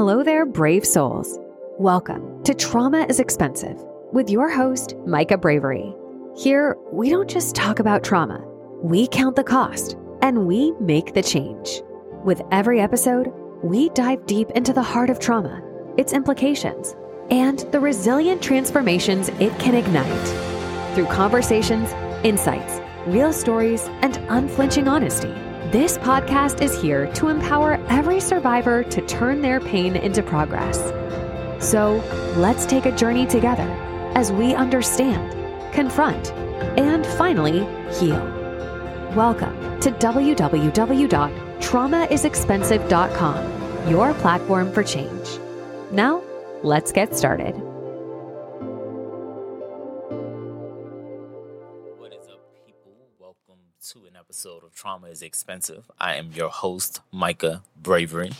Hello there, brave souls. Welcome to Trauma is Expensive with your host, Micah Bravery. Here, we don't just talk about trauma, we count the cost and we make the change. With every episode, we dive deep into the heart of trauma, its implications, and the resilient transformations it can ignite. Through conversations, insights, real stories, and unflinching honesty, this podcast is here to empower every survivor to turn their pain into progress. So let's take a journey together as we understand, confront, and finally heal. Welcome to www.traumaisexpensive.com, your platform for change. Now, let's get started. Episode of Trauma is Expensive. I am your host, Micah Bravery.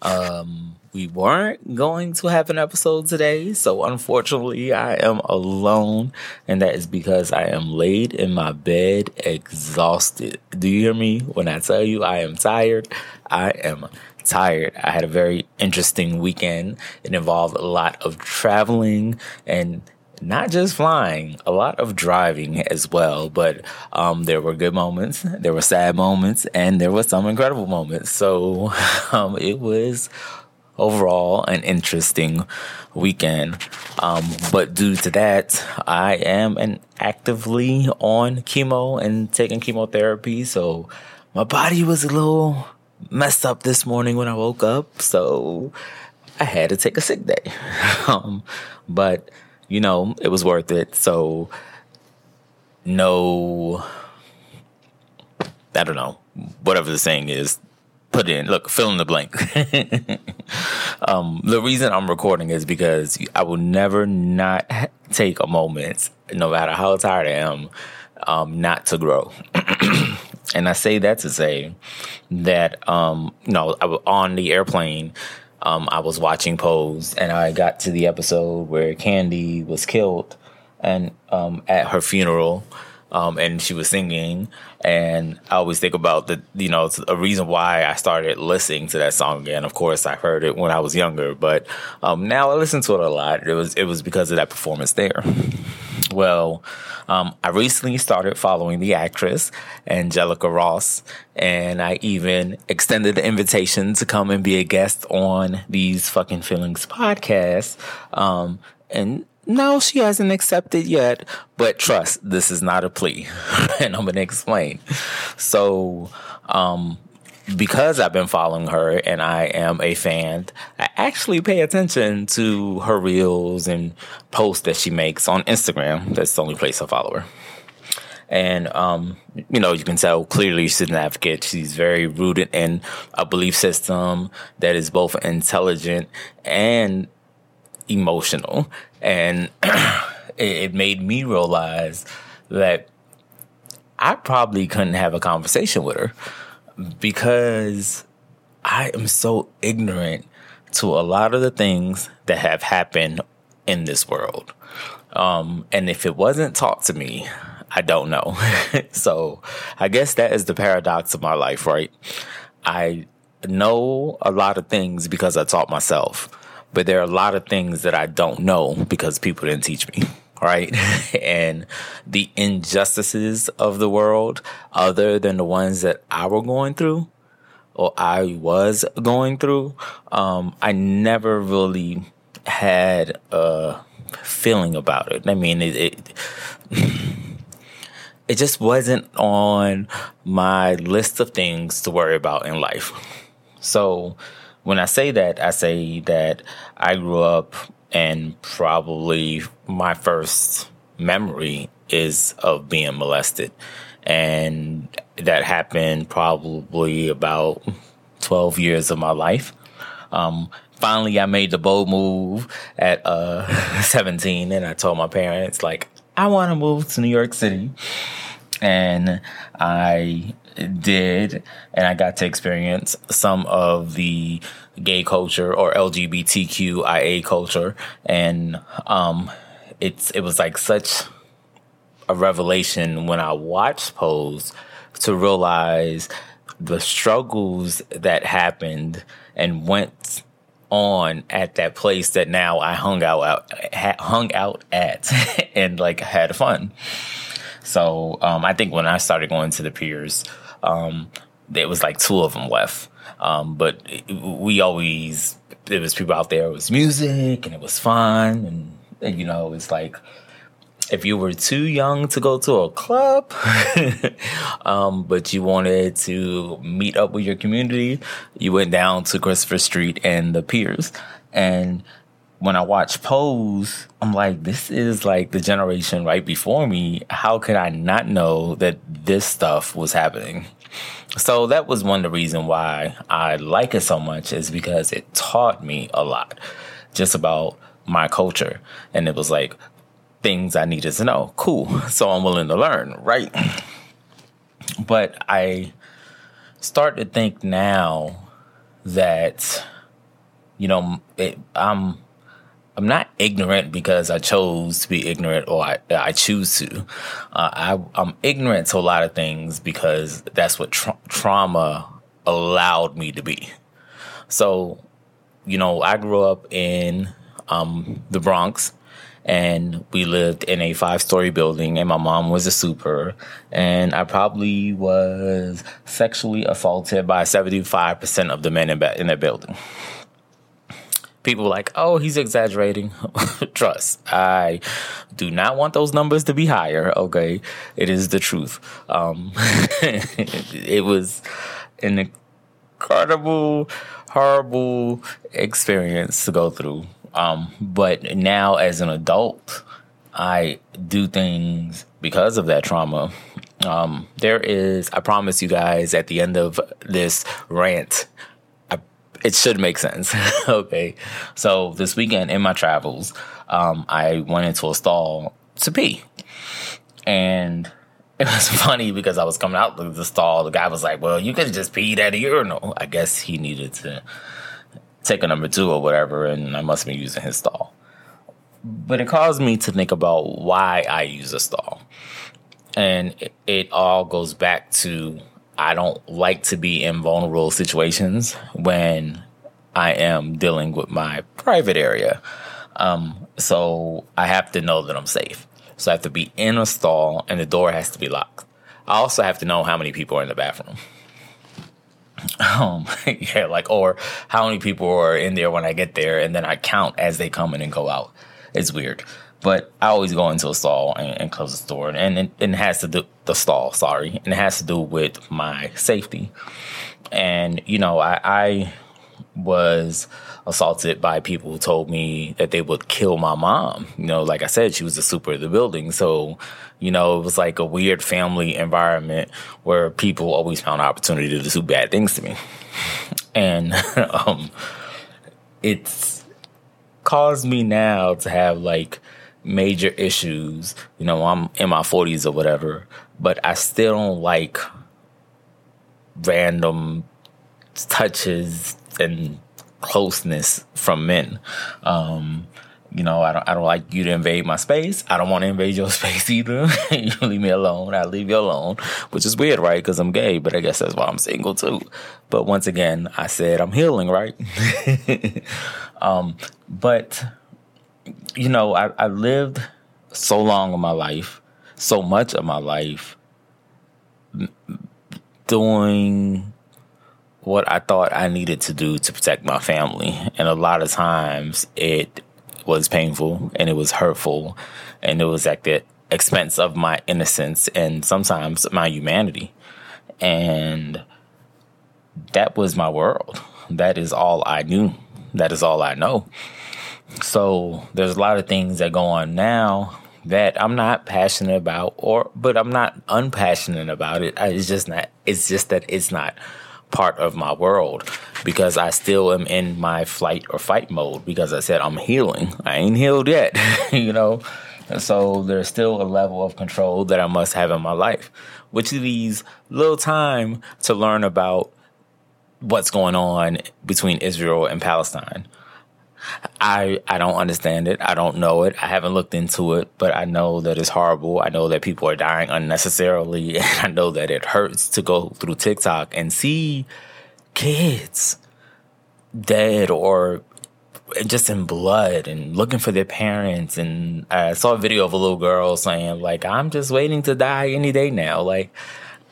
Um, we weren't going to have an episode today, so unfortunately, I am alone, and that is because I am laid in my bed, exhausted. Do you hear me when I tell you I am tired? I am tired. I had a very interesting weekend. It involved a lot of traveling and not just flying, a lot of driving as well. But um, there were good moments, there were sad moments, and there were some incredible moments. So um, it was overall an interesting weekend. Um, but due to that, I am an actively on chemo and taking chemotherapy. So my body was a little messed up this morning when I woke up. So I had to take a sick day. Um, but you know, it was worth it. So, no, I don't know, whatever the saying is, put in, look, fill in the blank. um, the reason I'm recording is because I will never not take a moment, no matter how tired I am, um, not to grow. and I say that to say that, um, you know, I was on the airplane um, I was watching Pose and I got to the episode where Candy was killed and um, at her funeral. Um, and she was singing, and I always think about the, you know, a reason why I started listening to that song again. Of course, I heard it when I was younger, but um, now I listen to it a lot. It was it was because of that performance there. Well, um, I recently started following the actress Angelica Ross, and I even extended the invitation to come and be a guest on these fucking feelings podcast. Um, and no, she hasn't accepted yet, but trust, this is not a plea. and I'm going to explain. So, um, because I've been following her and I am a fan, I actually pay attention to her reels and posts that she makes on Instagram. That's the only place I follow her. And, um, you know, you can tell clearly she's an advocate. She's very rooted in a belief system that is both intelligent and emotional. And it made me realize that I probably couldn't have a conversation with her because I am so ignorant to a lot of the things that have happened in this world. Um, and if it wasn't taught to me, I don't know. so I guess that is the paradox of my life, right? I know a lot of things because I taught myself, but there are a lot of things that I don't know because people didn't teach me. Right. and the injustices of the world, other than the ones that I were going through or I was going through, um, I never really had a feeling about it. I mean, it, it it just wasn't on my list of things to worry about in life. So when I say that, I say that I grew up and probably my first memory is of being molested. And that happened probably about 12 years of my life. Um, finally, I made the bold move at uh, 17 and I told my parents, like, I want to move to New York City. And I did, and I got to experience some of the gay culture or LGBTQIA culture, and um, it's it was like such a revelation when I watched Pose to realize the struggles that happened and went on at that place that now I hung out, out hung out at and like had fun. So um, I think when I started going to the piers, um, there was like two of them left. Um, but we always there was people out there. It was music and it was fun, and, and you know it's like if you were too young to go to a club, um, but you wanted to meet up with your community, you went down to Christopher Street and the piers. And when I watch Pose, I'm like, this is like the generation right before me. How could I not know that this stuff was happening? So that was one of the reasons why I like it so much is because it taught me a lot just about my culture. And it was like, things I needed to know. Cool. So I'm willing to learn, right? But I start to think now that, you know, it, I'm I'm not ignorant because I chose to be ignorant or I, I choose to. Uh, I, I'm ignorant to a lot of things because that's what tra- trauma allowed me to be. So, you know, I grew up in um, the Bronx and we lived in a five story building and my mom was a super and i probably was sexually assaulted by 75% of the men in, in that building people were like oh he's exaggerating. Trust. I do not want those numbers to be higher okay? It is the truth. Um, it was an incredible horrible experience to go through. Um, but now as an adult, I do things because of that trauma. Um, there is, I promise you guys, at the end of this rant, it should make sense. okay. So this weekend in my travels, um, I went into a stall to pee. And it was funny because I was coming out of the stall. The guy was like, Well, you could just pee at a urinal. I guess he needed to take a number two or whatever, and I must been using his stall. But it caused me to think about why I use a stall. And it, it all goes back to I don't like to be in vulnerable situations when I am dealing with my private area. Um, so I have to know that I'm safe. So I have to be in a stall and the door has to be locked. I also have to know how many people are in the bathroom. Um, yeah, like, or how many people are in there when I get there, and then I count as they come in and go out. It's weird, but I always go into a stall and, and close the door, and it, it, has to do the stall. Sorry, and it has to do with my safety. And you know, I, I was assaulted by people who told me that they would kill my mom. You know, like I said, she was the super of the building, so you know, it was like a weird family environment where people always found opportunity to do bad things to me. And um, it's caused me now to have like major issues. You know, I'm in my 40s or whatever, but I still don't like random touches and closeness from men. Um, you know, I don't, I don't like you to invade my space. I don't want to invade your space either. you leave me alone. I leave you alone, which is weird, right? Because I'm gay, but I guess that's why I'm single too. But once again, I said I'm healing, right? um, but you know, I, I lived so long of my life, so much of my life, doing what I thought I needed to do to protect my family. And a lot of times it was painful and it was hurtful and it was at the expense of my innocence and sometimes my humanity. And that was my world. That is all I knew. That is all I know. So there's a lot of things that go on now that I'm not passionate about or but I'm not unpassionate about it. It's just not it's just that it's not part of my world because I still am in my flight or fight mode because I said I'm healing. I ain't healed yet, you know? And so there's still a level of control that I must have in my life, which leaves little time to learn about what's going on between Israel and Palestine. I I don't understand it. I don't know it. I haven't looked into it, but I know that it's horrible. I know that people are dying unnecessarily, and I know that it hurts to go through TikTok and see kids dead or just in blood and looking for their parents. And I saw a video of a little girl saying, like, I'm just waiting to die any day now. Like,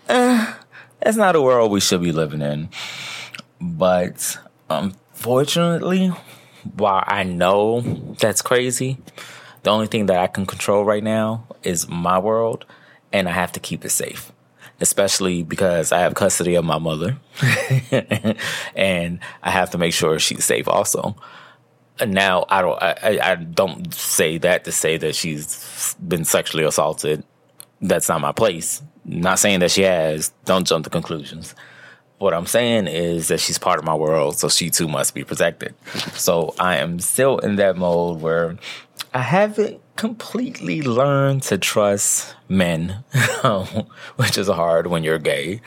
eh, that's not a world we should be living in. But unfortunately, while I know that's crazy, the only thing that I can control right now is my world, and I have to keep it safe especially because I have custody of my mother and I have to make sure she's safe also. Now I don't I, I don't say that to say that she's been sexually assaulted. That's not my place. Not saying that she has. Don't jump to conclusions. What I'm saying is that she's part of my world, so she too must be protected. So I am still in that mode where I haven't completely learned to trust men, which is hard when you're gay,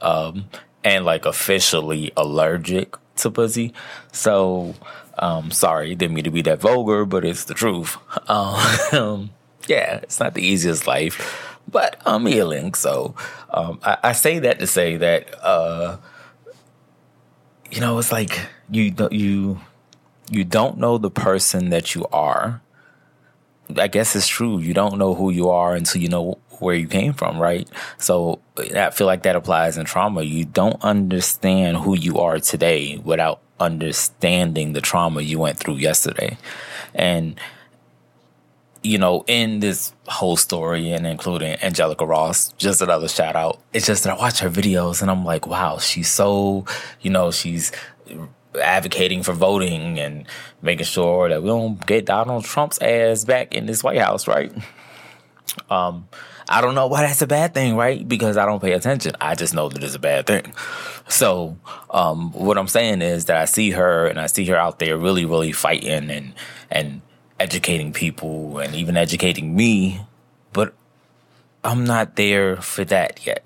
um, and like officially allergic to pussy. So, um, sorry, didn't mean to be that vulgar, but it's the truth. Um, yeah, it's not the easiest life, but I'm healing. So, um, I, I, say that to say that, uh, you know, it's like you you you don't know the person that you are I guess it's true. You don't know who you are until you know where you came from, right? So I feel like that applies in trauma. You don't understand who you are today without understanding the trauma you went through yesterday. And, you know, in this whole story and including Angelica Ross, just another shout out. It's just that I watch her videos and I'm like, wow, she's so, you know, she's advocating for voting and making sure that we don't get Donald Trump's ass back in this White House, right? Um, I don't know why that's a bad thing, right? Because I don't pay attention. I just know that it's a bad thing. So, um, what I'm saying is that I see her and I see her out there really, really fighting and, and educating people and even educating me, but I'm not there for that yet.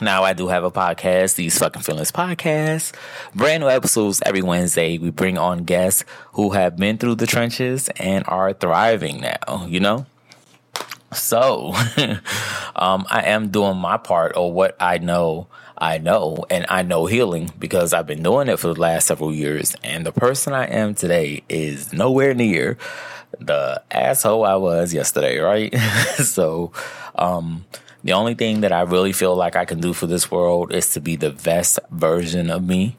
Now I do have a podcast, these fucking feelings podcast. Brand new episodes every Wednesday. We bring on guests who have been through the trenches and are thriving now, you know? So, um, I am doing my part or what I know I know, and I know healing because I've been doing it for the last several years. And the person I am today is nowhere near the asshole I was yesterday, right? so, um, the only thing that I really feel like I can do for this world is to be the best version of me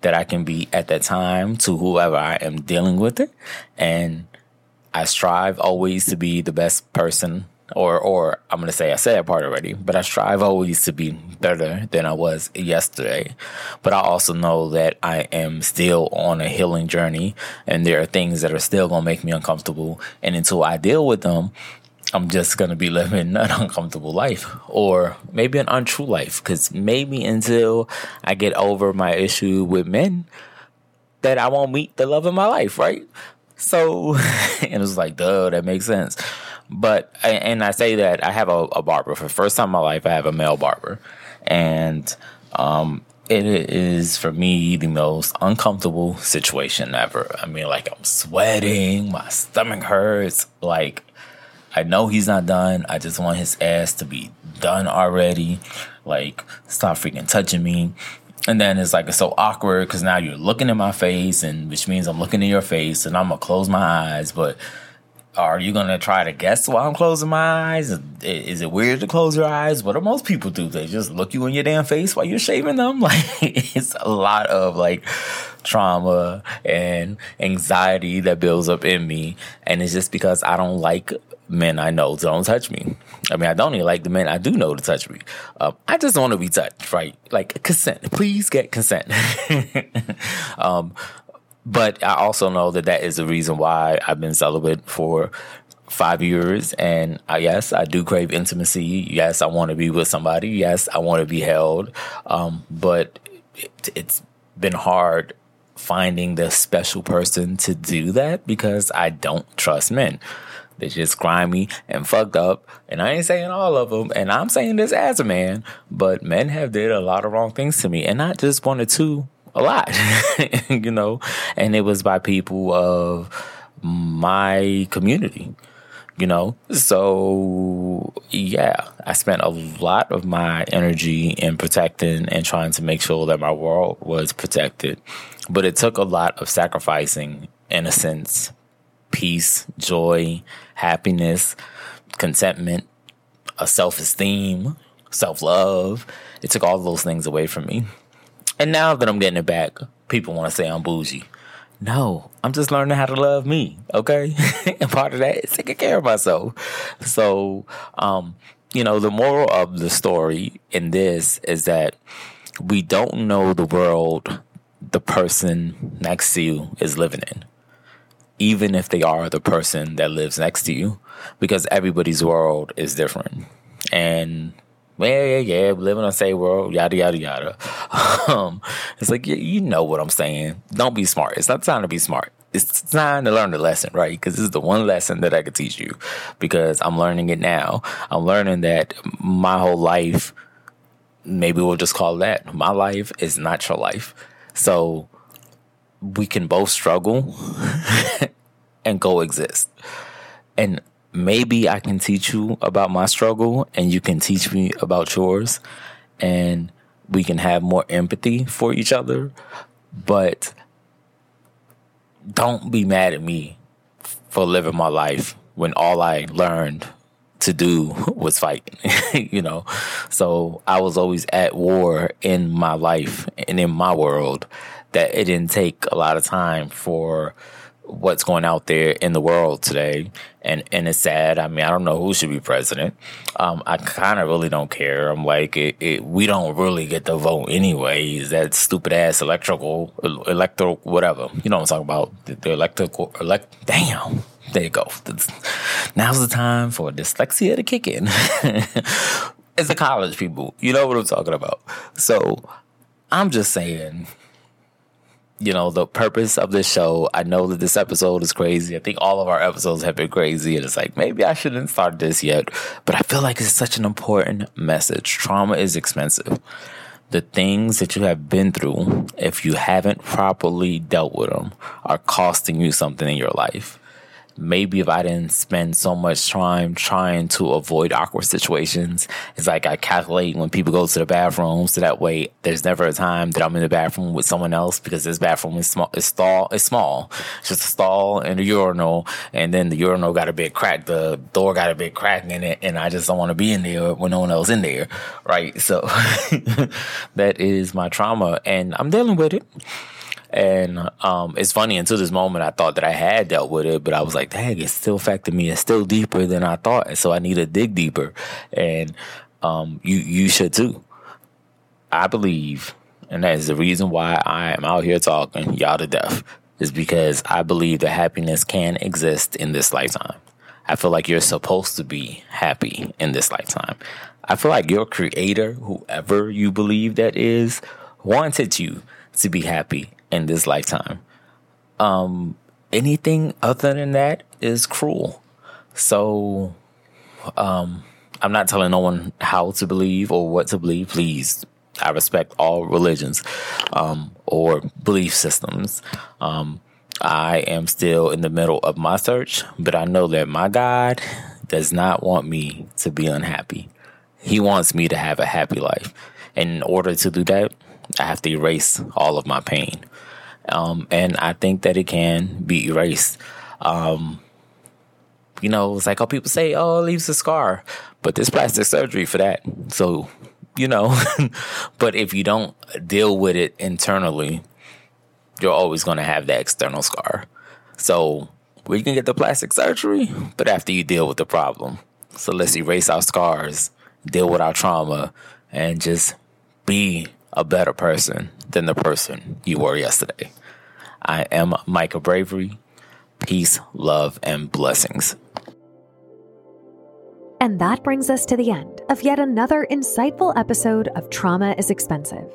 that I can be at that time to whoever I am dealing with it. And I strive always to be the best person or or I'm gonna say I said that part already, but I strive always to be better than I was yesterday. But I also know that I am still on a healing journey and there are things that are still gonna make me uncomfortable. And until I deal with them, I'm just gonna be living an uncomfortable life or maybe an untrue life. Cause maybe until I get over my issue with men, that I won't meet the love of my life, right? So, and it was like, duh, that makes sense. But, and I say that I have a, a barber for the first time in my life, I have a male barber. And, um, it is for me the most uncomfortable situation ever. I mean, like I'm sweating, my stomach hurts, like I know he's not done. I just want his ass to be done already. Like, stop freaking touching me. And then it's like it's so awkward because now you're looking in my face, and which means I'm looking in your face, and I'm gonna close my eyes. But are you gonna try to guess why I'm closing my eyes? Is it weird to close your eyes? What do most people do? They just look you in your damn face while you're shaving them. Like it's a lot of like trauma and anxiety that builds up in me, and it's just because I don't like men I know don't touch me. I mean, I don't even like the men I do know to touch me. Um, I just want to be touched, right? Like consent. Please get consent. um, but I also know that that is the reason why I've been celibate for five years. And I, yes, I do crave intimacy. Yes, I want to be with somebody. Yes, I want to be held. Um, but it, it's been hard finding the special person to do that because I don't trust men. They're just grimy and fucked up. And I ain't saying all of them. And I'm saying this as a man, but men have did a lot of wrong things to me, and not just one or two, a lot, you know. And it was by people of my community you know? So, yeah, I spent a lot of my energy in protecting and trying to make sure that my world was protected. But it took a lot of sacrificing innocence, peace, joy, happiness, contentment, a self esteem, self love. It took all those things away from me. And now that I'm getting it back, people want to say I'm bougie. No, I'm just learning how to love me, okay? and part of that is taking care of myself. So, um, you know, the moral of the story in this is that we don't know the world the person next to you is living in, even if they are the person that lives next to you, because everybody's world is different. And yeah, yeah, yeah, living in a safe world, yada, yada, yada. Um, it's like, you know what I'm saying. Don't be smart. It's not time to be smart. It's time to learn the lesson, right? Because this is the one lesson that I could teach you because I'm learning it now. I'm learning that my whole life, maybe we'll just call that my life is not your life. So we can both struggle and coexist. And maybe I can teach you about my struggle and you can teach me about yours and we can have more empathy for each other. But don't be mad at me for living my life when all I learned to do was fight, you know. So I was always at war in my life and in my world that it didn't take a lot of time for what's going out there in the world today. And and it's sad. I mean, I don't know who should be president. Um, I kind of really don't care. I'm like, it, it, we don't really get the vote anyways. That stupid ass electrical, electoral, whatever. You know what I'm talking about? The, the electrical, elect. Damn. There you go. Now's the time for dyslexia to kick in. it's the college people. You know what I'm talking about. So I'm just saying you know, the purpose of this show. I know that this episode is crazy. I think all of our episodes have been crazy. And it's like, maybe I shouldn't start this yet. But I feel like it's such an important message. Trauma is expensive. The things that you have been through, if you haven't properly dealt with them, are costing you something in your life maybe if I didn't spend so much time trying to avoid awkward situations, it's like I calculate when people go to the bathroom, so that way there's never a time that I'm in the bathroom with someone else because this bathroom is small. It's stall. It's small. It's just a stall and a urinal, and then the urinal got a big crack. The door got a big crack in it, and I just don't want to be in there when no one else is in there, right? So that is my trauma, and I'm dealing with it. And um, it's funny until this moment, I thought that I had dealt with it, but I was like, dang, it's still affecting me. It's still deeper than I thought. And so I need to dig deeper. And um, you, you should too. I believe, and that is the reason why I am out here talking y'all to death, is because I believe that happiness can exist in this lifetime. I feel like you're supposed to be happy in this lifetime. I feel like your creator, whoever you believe that is, wanted you to be happy in this lifetime. Um, anything other than that is cruel. So, um, I'm not telling no one how to believe or what to believe. Please, I respect all religions um, or belief systems. Um, I am still in the middle of my search, but I know that my God does not want me to be unhappy. He wants me to have a happy life. And in order to do that, I have to erase all of my pain. Um, and I think that it can be erased. Um, you know, it's like, oh, people say, oh, it leaves a scar, but there's plastic surgery for that. So, you know, but if you don't deal with it internally, you're always going to have that external scar. So, we can get the plastic surgery, but after you deal with the problem. So, let's erase our scars, deal with our trauma, and just be a better person than the person you were yesterday. I am Micah Bravery. Peace, love, and blessings. And that brings us to the end of yet another insightful episode of Trauma is Expensive.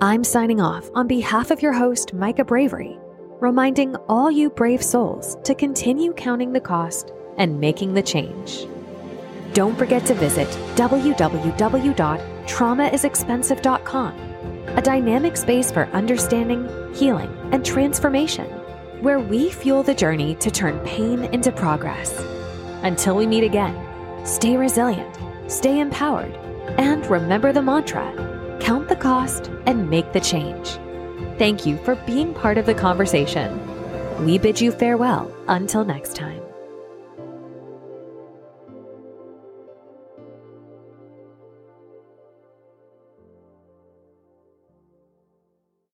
I'm signing off on behalf of your host, Micah Bravery, reminding all you brave souls to continue counting the cost and making the change. Don't forget to visit www.traumaisexpensive.com a dynamic space for understanding, healing, and transformation, where we fuel the journey to turn pain into progress. Until we meet again, stay resilient, stay empowered, and remember the mantra count the cost and make the change. Thank you for being part of the conversation. We bid you farewell until next time.